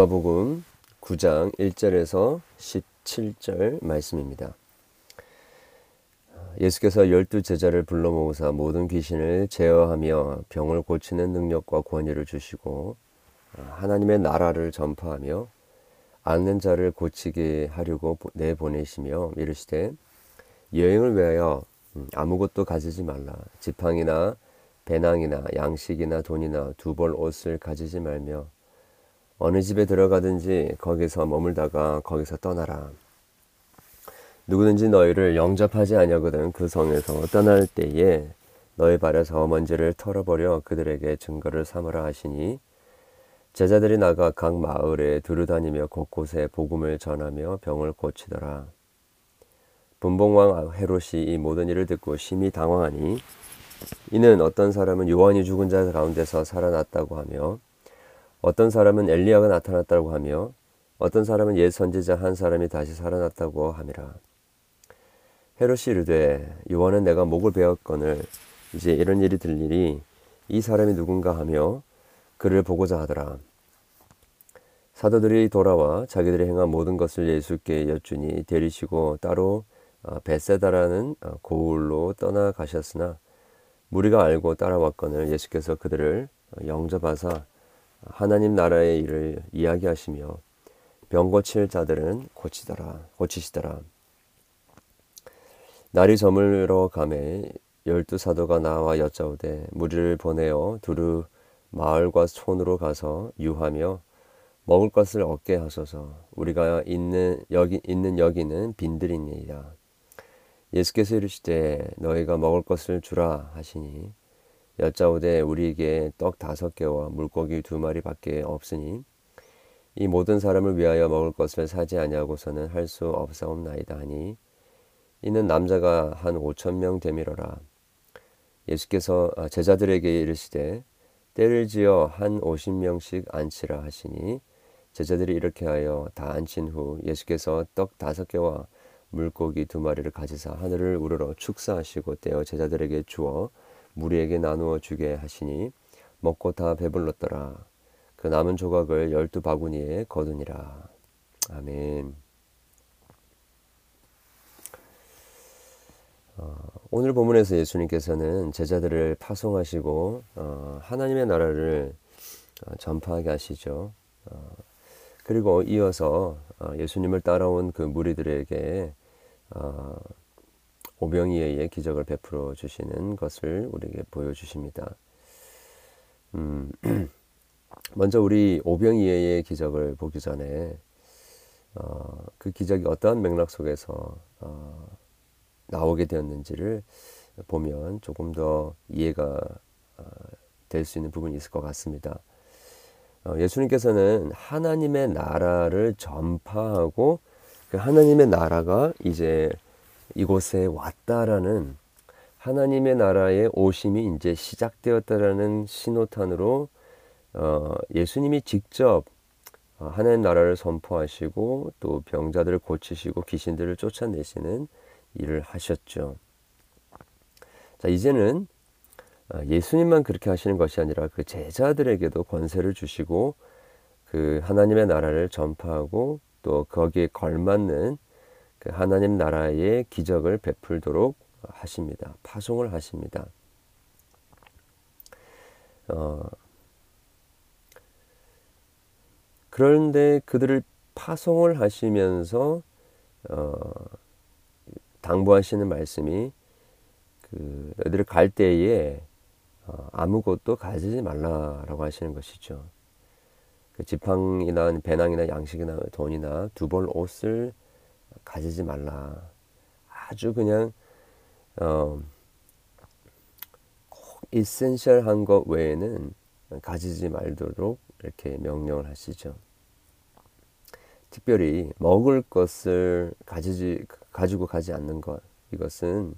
누가복음 9장 1절에서 17절 말씀입니다. 예수께서 열두 제자를 불러 모으사 모든 귀신을 제어하며 병을 고치는 능력과 권위를 주시고 하나님의 나라를 전파하며 앓는 자를 고치게 하려고 내보내시며 이르시되 여행을 위하여 음, 아무것도 가지지 말라 지팡이나 배낭이나 양식이나 돈이나 두 벌 옷을 가지지 말며 어느 집에 들어가든지 거기서 머물다가 거기서 떠나라. 누구든지 너희를 영접하지 아니하거든 그 성에서 떠날 때에 너희 발에서 먼지를 털어버려 그들에게 증거를 삼으라 하시니 제자들이 나가 각 마을에 두루다니며 곳곳에 복음을 전하며 병을 고치더라. 분봉왕 헤롯이 이 모든 일을 듣고 심히 당황하니 이는 어떤 사람은 요한이 죽은 자 가운데서 살아났다고 하며 어떤 사람은 엘리야가 나타났다고 하며 어떤 사람은 옛 선지자 한 사람이 다시 살아났다고 함이라. 헤롯이 이르되 요한은 내가 목을 베었거늘 이제 이런 일이 들리니 이 사람이 누군가 하며 그를 보고자 하더라. 사도들이 돌아와 자기들이 행한 모든 것을 예수께 여쭈니 데리시고 따로 어, 베세다라는 어, 고을로 떠나가셨으나 무리가 알고 따라왔거늘 예수께서 그들을 영접하사 하나님 나라의 일을 이야기하시며 병 고칠 자들은 고치더라 고치시더라. 날이 저물어 감에 열두 사도가 나와 여짜오되 무리를 보내어 두루 마을과 촌으로 가서 유하며 먹을 것을 얻게 하소서. 우리가 있는 여기 있는 여기는 빈들이니라. 예수께서 이르시되 너희가 먹을 것을 주라 하시니 여짜오되 우리에게 떡 다섯 개와 물고기 두 마리밖에 없으니 이 모든 사람을 위하여 먹을 것을 사지 아니하고서는 할 수 없사옵나이다 하니 이는 남자가 한 오천 명 되밀어라. 예수께서 아, 제자들에게 이르시되 때를 지어 한 오십 명씩 앉히라 하시니 제자들이 이렇게 하여 다 앉힌 후 예수께서 떡 다섯 개와 물고기 두 마리를 가지사 하늘을 우러러 축사하시고 떼어 제자들에게 주어 무리에게 나누어 주게 하시니 먹고 다 배불렀더라. 그 남은 조각을 열두 바구니에 거두니라. 아멘. 어, 오늘 본문에서 예수님께서는 제자들을 파송하시고 어, 하나님의 나라를 어, 전파하게 하시죠. 어, 그리고 이어서 어, 예수님을 따라온 그 무리들에게 어, 오병이어의 기적을 베풀어 주시는 것을 우리에게 보여주십니다. 음, 먼저 우리 오병이어의 기적을 보기 전에 어, 그 기적이 어떠한 맥락 속에서 어, 나오게 되었는지를 보면 조금 더 이해가 어, 될수 있는 부분이 있을 것 같습니다. 어, 예수님께서는 하나님의 나라를 전파하고 그 하나님의 나라가 이제 이곳에 왔다라는 하나님의 나라의 오심이 이제 시작되었다라는 신호탄으로 어, 예수님이 직접 어, 하나님 나라를 선포하시고 또 병자들을 고치시고 귀신들을 쫓아내시는 일을 하셨죠. 자, 이제는 어, 예수님만 그렇게 하시는 것이 아니라 그 제자들에게도 권세를 주시고 그 하나님의 나라를 전파하고 또 거기에 걸맞는 그 하나님 나라의 기적을 베풀도록 하십니다. 파송을 하십니다. 어, 그런데 그들을 파송을 하시면서 어, 당부하시는 말씀이 그 너희들 갈 때에 어, 아무것도 가지지 말라라고 하시는 것이죠. 그 지팡이나 배낭이나 양식이나 돈이나 두벌 옷을 가지지 말라. 아주 그냥 어, 꼭 이센셜한 것 외에는 가지지 말도록 이렇게 명령을 하시죠. 특별히 먹을 것을 가지지 가지고 가지 않는 것 이것은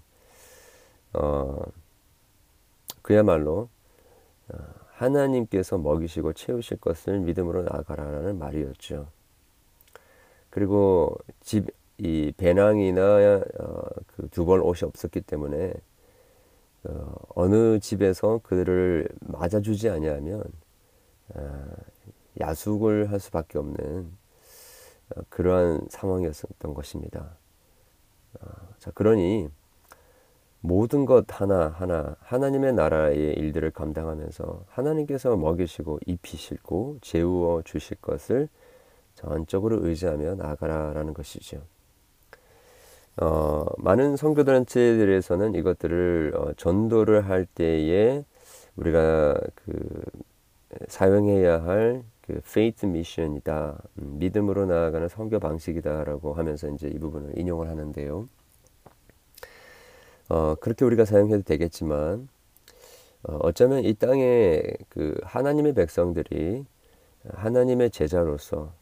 어, 그야말로 어, 하나님께서 먹이시고 채우실 것을 믿음으로 나아가라는 말이었죠. 그리고 집, 이 배낭이나 어, 그 두 벌 옷이 없었기 때문에 어, 느 집에서 그들을 맞아주지 아니하면 어, 야숙을 할 수밖에 없는 어, 그러한 상황이었던 것입니다. 어, 자, 그러니 모든 것 하나 하나 하나님의 나라의 일들을 감당하면서 하나님께서 먹이시고 입히시고 재우어 주실 것을 전적으로 의지하며 나아가라라는 것이죠. 어, 많은 선교단체들에서는 이것들을 어, 전도를 할 때에 우리가 그 사용해야 할 그 faith mission이다. 음, 믿음으로 나아가는 선교 방식이다라고 하면서 이제 이 부분을 인용을 하는데요. 어, 그렇게 우리가 사용해도 되겠지만 어, 어쩌면 이 땅에 그 하나님의 백성들이 하나님의 제자로서 어,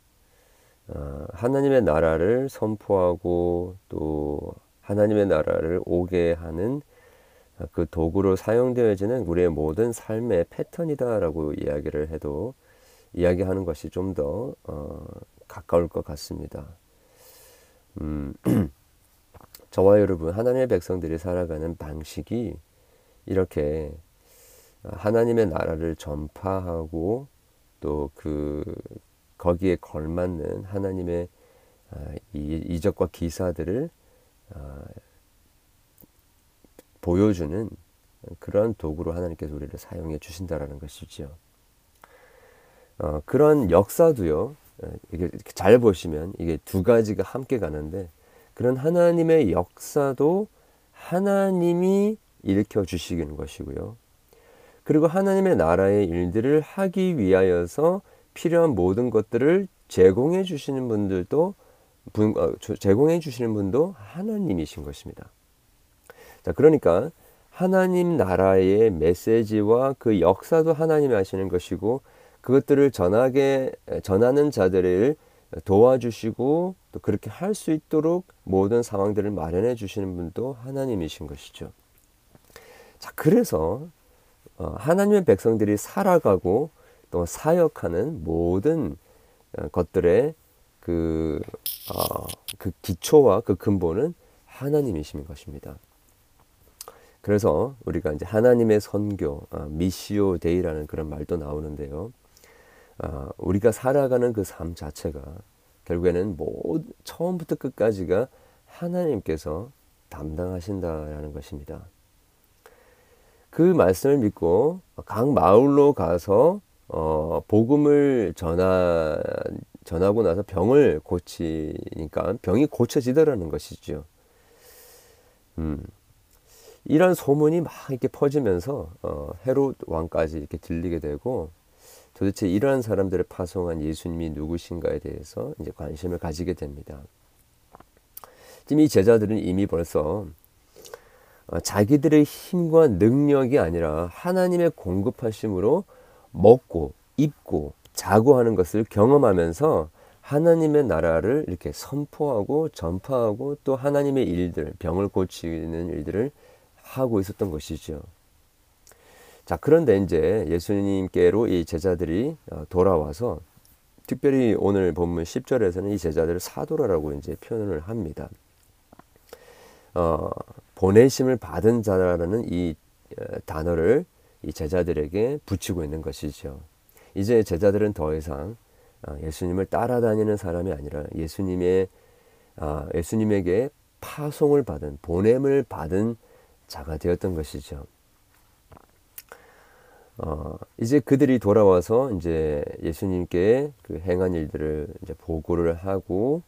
하나님의 나라를 선포하고 또 하나님의 나라를 오게 하는 그 도구로 사용되어지는 우리의 모든 삶의 패턴이다라고 이야기를 해도 이야기하는 것이 좀더 어, 가까울 것 같습니다. 음, 저와 여러분 하나님의 백성들이 살아가는 방식이 이렇게 하나님의 나라를 전파하고 또 그 거기에 걸맞는 하나님의 아, 이적과 기사들을 아, 보여주는 그런 도구로 하나님께서 우리를 사용해 주신다라는 것이죠. 어, 그런 역사도요. 이게 잘 보시면 이게 두 가지가 함께 가는데 그런 하나님의 역사도 하나님이 일으켜 주시는 것이고요. 그리고 하나님의 나라의 일들을 하기 위하여서 필요한 모든 것들을 제공해 주시는 분들도 어, 제공해 주시는 분도 하나님이신 것입니다. 자, 그러니까 하나님 나라의 메시지와 그 역사도 하나님이 하시는 것이고 그것들을 전하게 전하는 자들을 도와주시고 또 그렇게 할 수 있도록 모든 상황들을 마련해 주시는 분도 하나님이신 것이죠. 자, 그래서 어, 하나님의 백성들이 살아가고 또 사역하는 모든 어, 것들의 그, 어, 그 기초와 그 근본은 하나님이신 것입니다. 그래서 우리가 이제 하나님의 선교, 미시오 데이라는 그런 말도 나오는데요. 아, 우리가 살아가는 그 삶 자체가 결국에는 뭐 처음부터 끝까지가 하나님께서 담당하신다라는 것입니다. 그 말씀을 믿고 각 마을로 가서 어, 복음을 전하 전하고 나서 병을 고치니까 병이 고쳐지더라는 것이죠. 음, 이런 소문이 막 이렇게 퍼지면서 어, 헤롯 왕까지 이렇게 들리게 되고 도대체 이러한 사람들을 파송한 예수님이 누구신가에 대해서 이제 관심을 가지게 됩니다. 지금 이 제자들은 이미 벌써 어, 자기들의 힘과 능력이 아니라 하나님의 공급하심으로 먹고 입고 자고 하는 것을 경험하면서 하나님의 나라를 이렇게 선포하고 전파하고 또 하나님의 일들, 병을 고치는 일들을 하고 있었던 것이죠. 자, 그런데 이제 예수님께로 이 제자들이 어, 돌아와서 특별히 오늘 본문 10절에서는 이 제자들을 사도라라고 이제 표현을 합니다. 어, 보내심을 받은 자라는 이 어, 단어를 이 제자들에게 붙이고 있는 것이죠. 이제 제자들은 더 이상 어, 예수님을 따라다니는 사람이 아니라 예수님의 아, 예수님에게 파송을 받은 보냄을 받은 자가 되었던 것이죠. 어, 이제 그들이 돌아와서 이제 예수님께 그 행한 일들을 이제 보고를 하고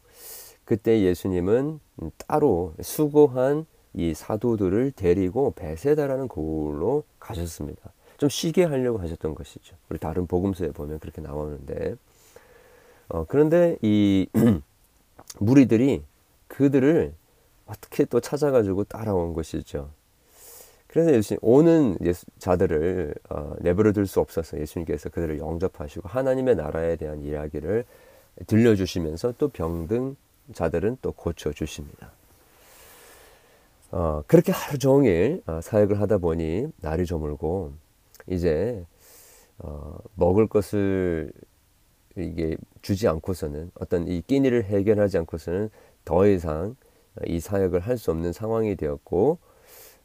그때 예수님은 따로 수고한 이 사도들을 데리고 베세다라는 곳으로 가셨습니다. 좀 쉬게 하려고 하셨던 것이죠. 우리 다른 복음서에 보면 그렇게 나오는데 어, 그런데 이 무리들이 그들을 어떻게 또 찾아가지고 따라온 것이죠. 그래서 예수님 오는 예수, 자들을 어, 내버려 둘 수 없어서 예수님께서 그들을 영접하시고 하나님의 나라에 대한 이야기를 들려주시면서 또 병든 자들은 또 고쳐 주십니다. 어, 그렇게 하루 종일 어, 사역을 하다 보니 날이 저물고 이제 어, 먹을 것을 이게 주지 않고서는 어떤 이 끼니를 해결하지 않고서는 더 이상 이 사역을 할 수 없는 상황이 되었고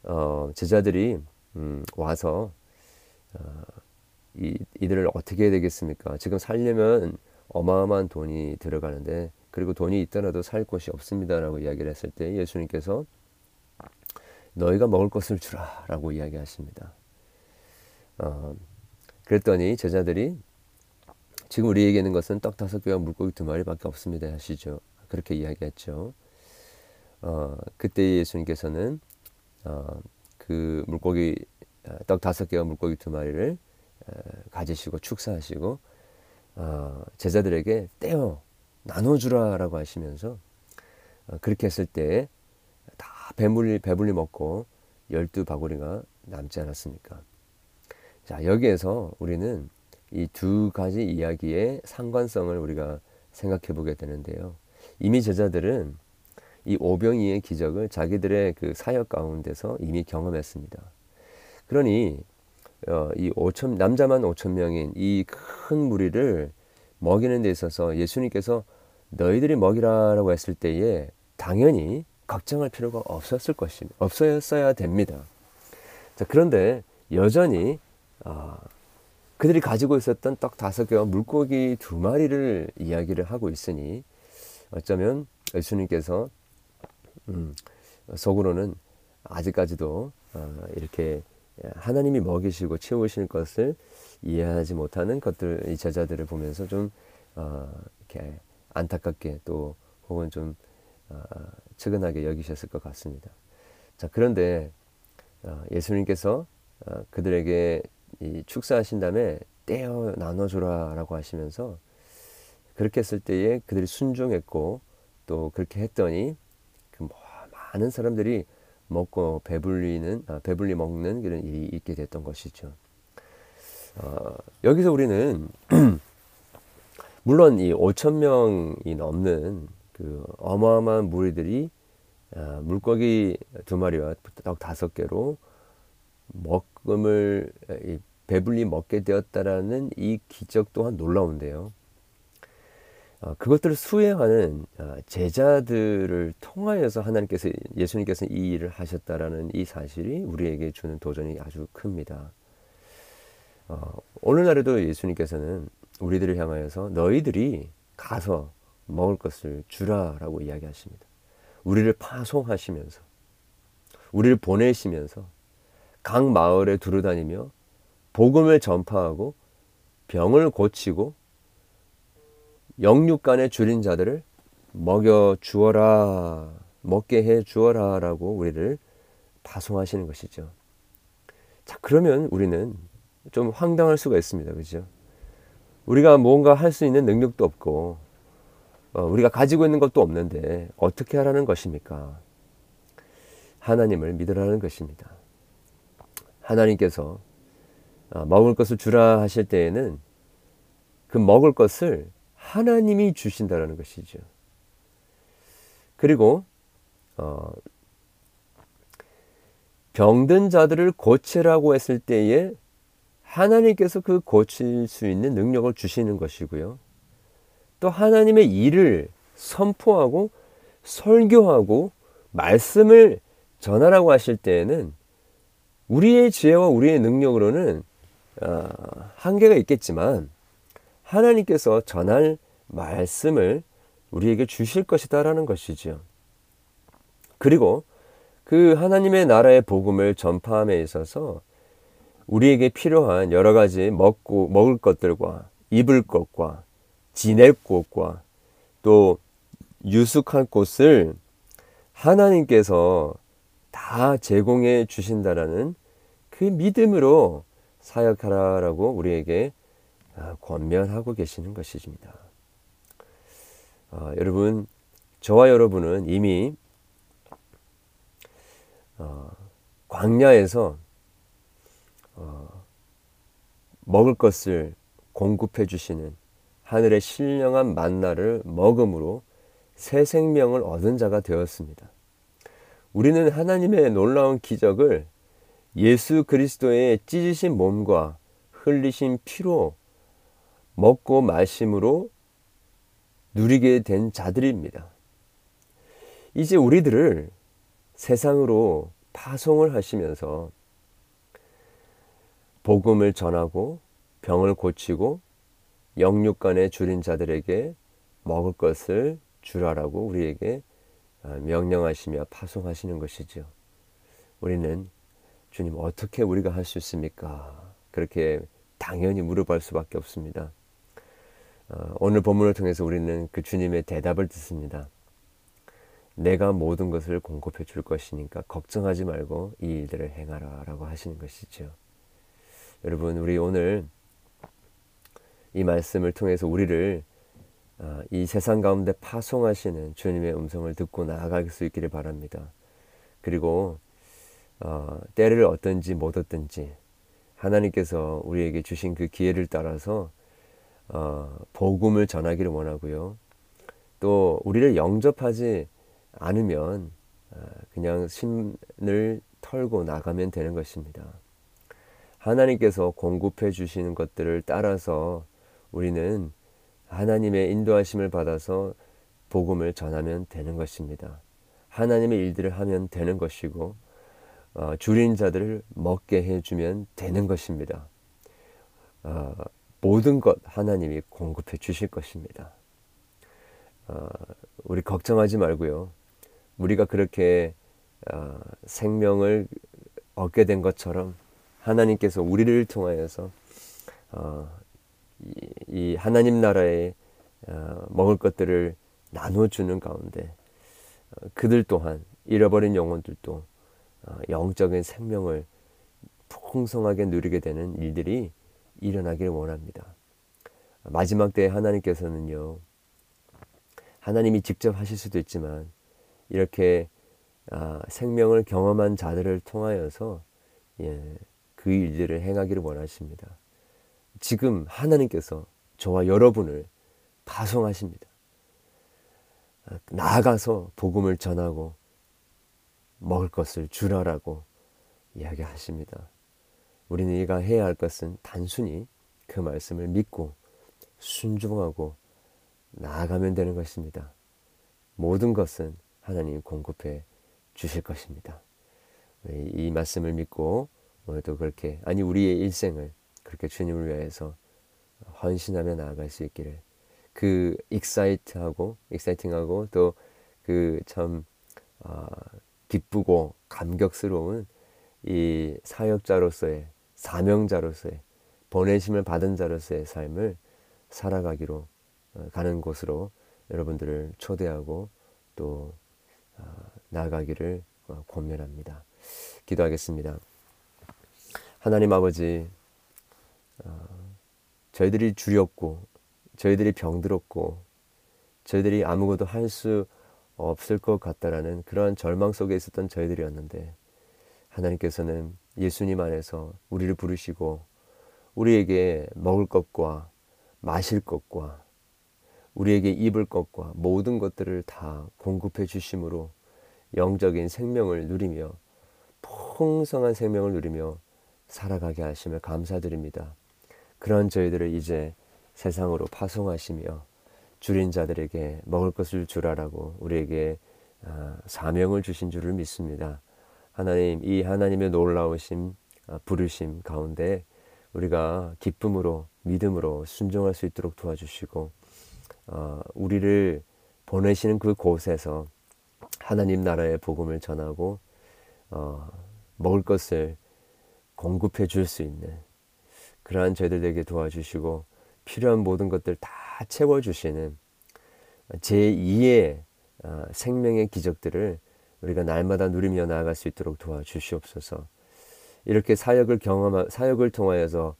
어, 제자들이 음, 와서 어, 이, 이들을 어떻게 해야 되겠습니까? 지금 살려면 어마어마한 돈이 들어가는데 그리고 돈이 있더라도 살 곳이 없습니다라고 이야기를 했을 때 예수님께서 너희가 먹을 것을 주라 라고 이야기하십니다. 어, 그랬더니 제자들이 지금 우리에게 있는 것은 떡 다섯 개와 물고기 두 마리밖에 없습니다 하시죠. 그렇게 이야기했죠. 어, 그때 예수님께서는 어, 그 물고기 어, 떡 다섯 개와 물고기 두 마리를 어, 가지시고 축사하시고 어, 제자들에게 떼어 나눠주라라고 하시면서 어, 그렇게 했을 때 다 배불리 배불리 먹고 열두 바구리가 남지 않았습니까? 자 여기에서 우리는 이 두 가지 이야기의 상관성을 우리가 생각해 보게 되는데요. 이미 제자들은 이 오병이의 기적을 자기들의 그 사역 가운데서 이미 경험했습니다. 그러니 어, 이 5천 남자만 5천 명인 이 큰 무리를 먹이는 데 있어서 예수님께서 너희들이 먹이라라고 했을 때에 당연히 걱정할 필요가 없었을 것입니다. 없었어야 됩니다. 자, 그런데 여전히 아, 그들이 가지고 있었던 떡 다섯 개와 물고기 두 마리를 이야기를 하고 있으니 어쩌면 예수님께서 음, 속으로는 아직까지도 어, 이렇게 하나님이 먹이시고 채우실 것을 이해하지 못하는 것들 이 제자들을 보면서 좀 어, 이렇게 안타깝게 또 혹은 좀 어, 측은하게 여기셨을 것 같습니다. 자 그런데 어, 예수님께서 어, 그들에게 이 축사하신 다음에 떼어 나눠주라 라고 하시면서 그렇게 했을 때에 그들이 순종했고 또 그렇게 했더니 그 많은 사람들이 먹고 배불리는 아, 배불리 먹는 그런 일이 있게 됐던 것이죠. 어, 여기서 우리는 물론 이 5천 명이 넘는 그 어마어마한 무리들이 아, 물고기 두 마리와 떡 다섯 개로 먹음을 배불리 먹게 되었다라는 이 기적 또한 놀라운데요. 어, 그것들을 수행하는 어, 제자들을 통하여서 하나님께서 예수님께서 이 일을 하셨다라는 이 사실이 우리에게 주는 도전이 아주 큽니다. 어, 오늘날에도 예수님께서는 우리들을 향하여서 너희들이 가서 먹을 것을 주라라고 이야기하십니다. 우리를 파송하시면서 우리를 보내시면서 각 마을에 두루다니며 복음을 전파하고 병을 고치고 영육간에 줄인 자들을 먹여 주어라 먹게 해 주어라라고 우리를 파송하시는 것이죠. 자 그러면 우리는 좀 황당할 수가 있습니다, 그죠? 우리가 뭔가 할 수 있는 능력도 없고 어, 우리가 가지고 있는 것도 없는데 어떻게 하라는 것입니까? 하나님을 믿으라는 것입니다. 하나님께서 어, 먹을 것을 주라 하실 때에는 그 먹을 것을 하나님이 주신다라는 것이죠. 그리고 어, 병든 자들을 고치라고 했을 때에 하나님께서 그 고칠 수 있는 능력을 주시는 것이고요. 또 하나님의 일을 선포하고 설교하고 말씀을 전하라고 하실 때에는 우리의 지혜와 우리의 능력으로는 어, 한계가 있겠지만 하나님께서 전할 말씀을 우리에게 주실 것이다라는 것이지요. 그리고 그 하나님의 나라의 복음을 전파함에 있어서 우리에게 필요한 여러 가지 먹고 먹을 것들과 입을 것과 지낼 곳과 또 유숙할 곳을 하나님께서 다 제공해 주신다라는 그 믿음으로 사역하라라고 우리에게 아, 권면하고 계시는 것입니다. 어, 여러분, 저와 여러분은 이미 어, 광야에서 어, 먹을 것을 공급해 주시는 하늘의 신령한 만나를 먹음으로 새 생명을 얻은 자가 되었습니다. 우리는 하나님의 놀라운 기적을 예수 그리스도의 찢으신 몸과 흘리신 피로 먹고 마심으로 누리게 된 자들입니다. 이제 우리들을 세상으로 파송을 하시면서 복음을 전하고 병을 고치고 영육간에 줄인 자들에게 먹을 것을 주라라고 우리에게 아, 명령하시며 파송하시는 것이죠. 우리는 주님 어떻게 우리가 할 수 있습니까? 그렇게 당연히 물어볼 수밖에 없습니다. 어, 오늘 본문을 통해서 우리는 그 주님의 대답을 듣습니다. 내가 모든 것을 공급해 줄 것이니까 걱정하지 말고 이 일들을 행하라 라고 하시는 것이죠. 여러분, 우리 오늘 이 말씀을 통해서 우리를 어, 이 세상 가운데 파송하시는 주님의 음성을 듣고 나아갈 수 있기를 바랍니다. 그리고 어, 때를 어떤지 못 어떤지 하나님께서 우리에게 주신 그 기회를 따라서 어, 복음을 전하기를 원하고요. 또 우리를 영접하지 않으면 어, 그냥 심을 털고 나가면 되는 것입니다. 하나님께서 공급해 주시는 것들을 따라서 우리는 하나님의 인도하심을 받아서 복음을 전하면 되는 것입니다. 하나님의 일들을 하면 되는 것이고 어, 줄인 자들을 먹게 해주면 되는 것입니다. 어, 모든 것 하나님이 공급해 주실 것입니다. 어, 우리 걱정하지 말고요. 우리가 그렇게 어, 생명을 얻게 된 것처럼 하나님께서 우리를 통하여서 어, 이, 이, 하나님 나라에 어, 먹을 것들을 나눠주는 가운데 어, 그들 또한 잃어버린 영혼들도 어, 영적인 생명을 풍성하게 누리게 되는 일들이 일어나기를 원합니다. 마지막 때에 하나님께서는요, 하나님이 직접 하실 수도 있지만, 이렇게 아, 생명을 경험한 자들을 통하여서 예, 그 일들을 행하기를 원하십니다. 지금 하나님께서 저와 여러분을 파송하십니다. 아, 나아가서 복음을 전하고 먹을 것을 주라라고 이야기하십니다. 우리는 이가 해야 할 것은 단순히 그 말씀을 믿고 순종하고 나아가면 되는 것입니다. 모든 것은 하나님 공급해 주실 것입니다. 이 말씀을 믿고 오늘도 그렇게 아니 우리의 일생을 그렇게 주님을 위해서 헌신하며 나아갈 수 있기를 그 excite하고 exciting하고 또 그 참 어, 기쁘고 감격스러운 이 사역자로서의 사명자로서의 보내심을 받은 자로서의 삶을 살아가기로 어, 가는 곳으로 여러분들을 초대하고 또 어, 나아가기를 어, 권면합니다. 기도하겠습니다. 하나님 아버지, 저희들이 주렸고, 저희들이 병들었고, 저희들이 아무것도 할 수 없을 것 같다라는 그러한 절망 속에 있었던 저희들이었는데 하나님께서는 예수님 안에서 우리를 부르시고 우리에게 먹을 것과 마실 것과 우리에게 입을 것과 모든 것들을 다 공급해 주심으로 영적인 생명을 누리며 풍성한 생명을 누리며 살아가게 하심을 감사드립니다. 그런 저희들을 이제 세상으로 파송하시며 줄인 자들에게 먹을 것을 주라라고 우리에게 아, 사명을 주신 줄을 믿습니다. 하나님, 이 하나님의 놀라우심, 아, 부르심 가운데 우리가 기쁨으로, 믿음으로 순종할 수 있도록 도와주시고, 어, 우리를 보내시는 그 곳에서 하나님 나라의 복음을 전하고, 어, 먹을 것을 공급해 줄 수 있는 그러한 저희들에게 도와주시고, 필요한 모든 것들 다 채워주시는 제2의 어, 생명의 기적들을 우리가 날마다 누리며 나아갈 수 있도록 도와주시옵소서. 이렇게 사역을 경험, 사역을 통하여서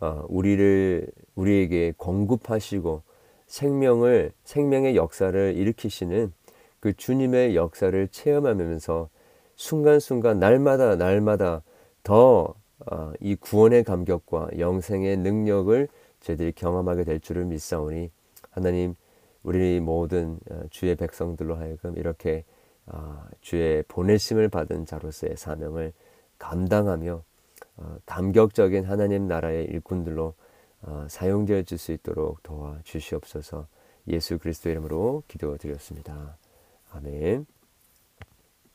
어, 우리를 우리에게 공급하시고 생명을 생명의 역사를 일으키시는 그 주님의 역사를 체험하면서 순간순간 날마다 날마다 더 이 어, 구원의 감격과 영생의 능력을 저희들이 경험하게 될 줄을 믿사오니 하나님 우리 모든 어, 주의 백성들로 하여금 이렇게 어, 주의 보내심을 받은 자로서의 사명을 감당하며 어, 감격적인 하나님 나라의 일꾼들로 사용되어 줄수 있도록 도와 주시옵소서 예수 그리스도 이름으로 기도드렸습니다. 아멘.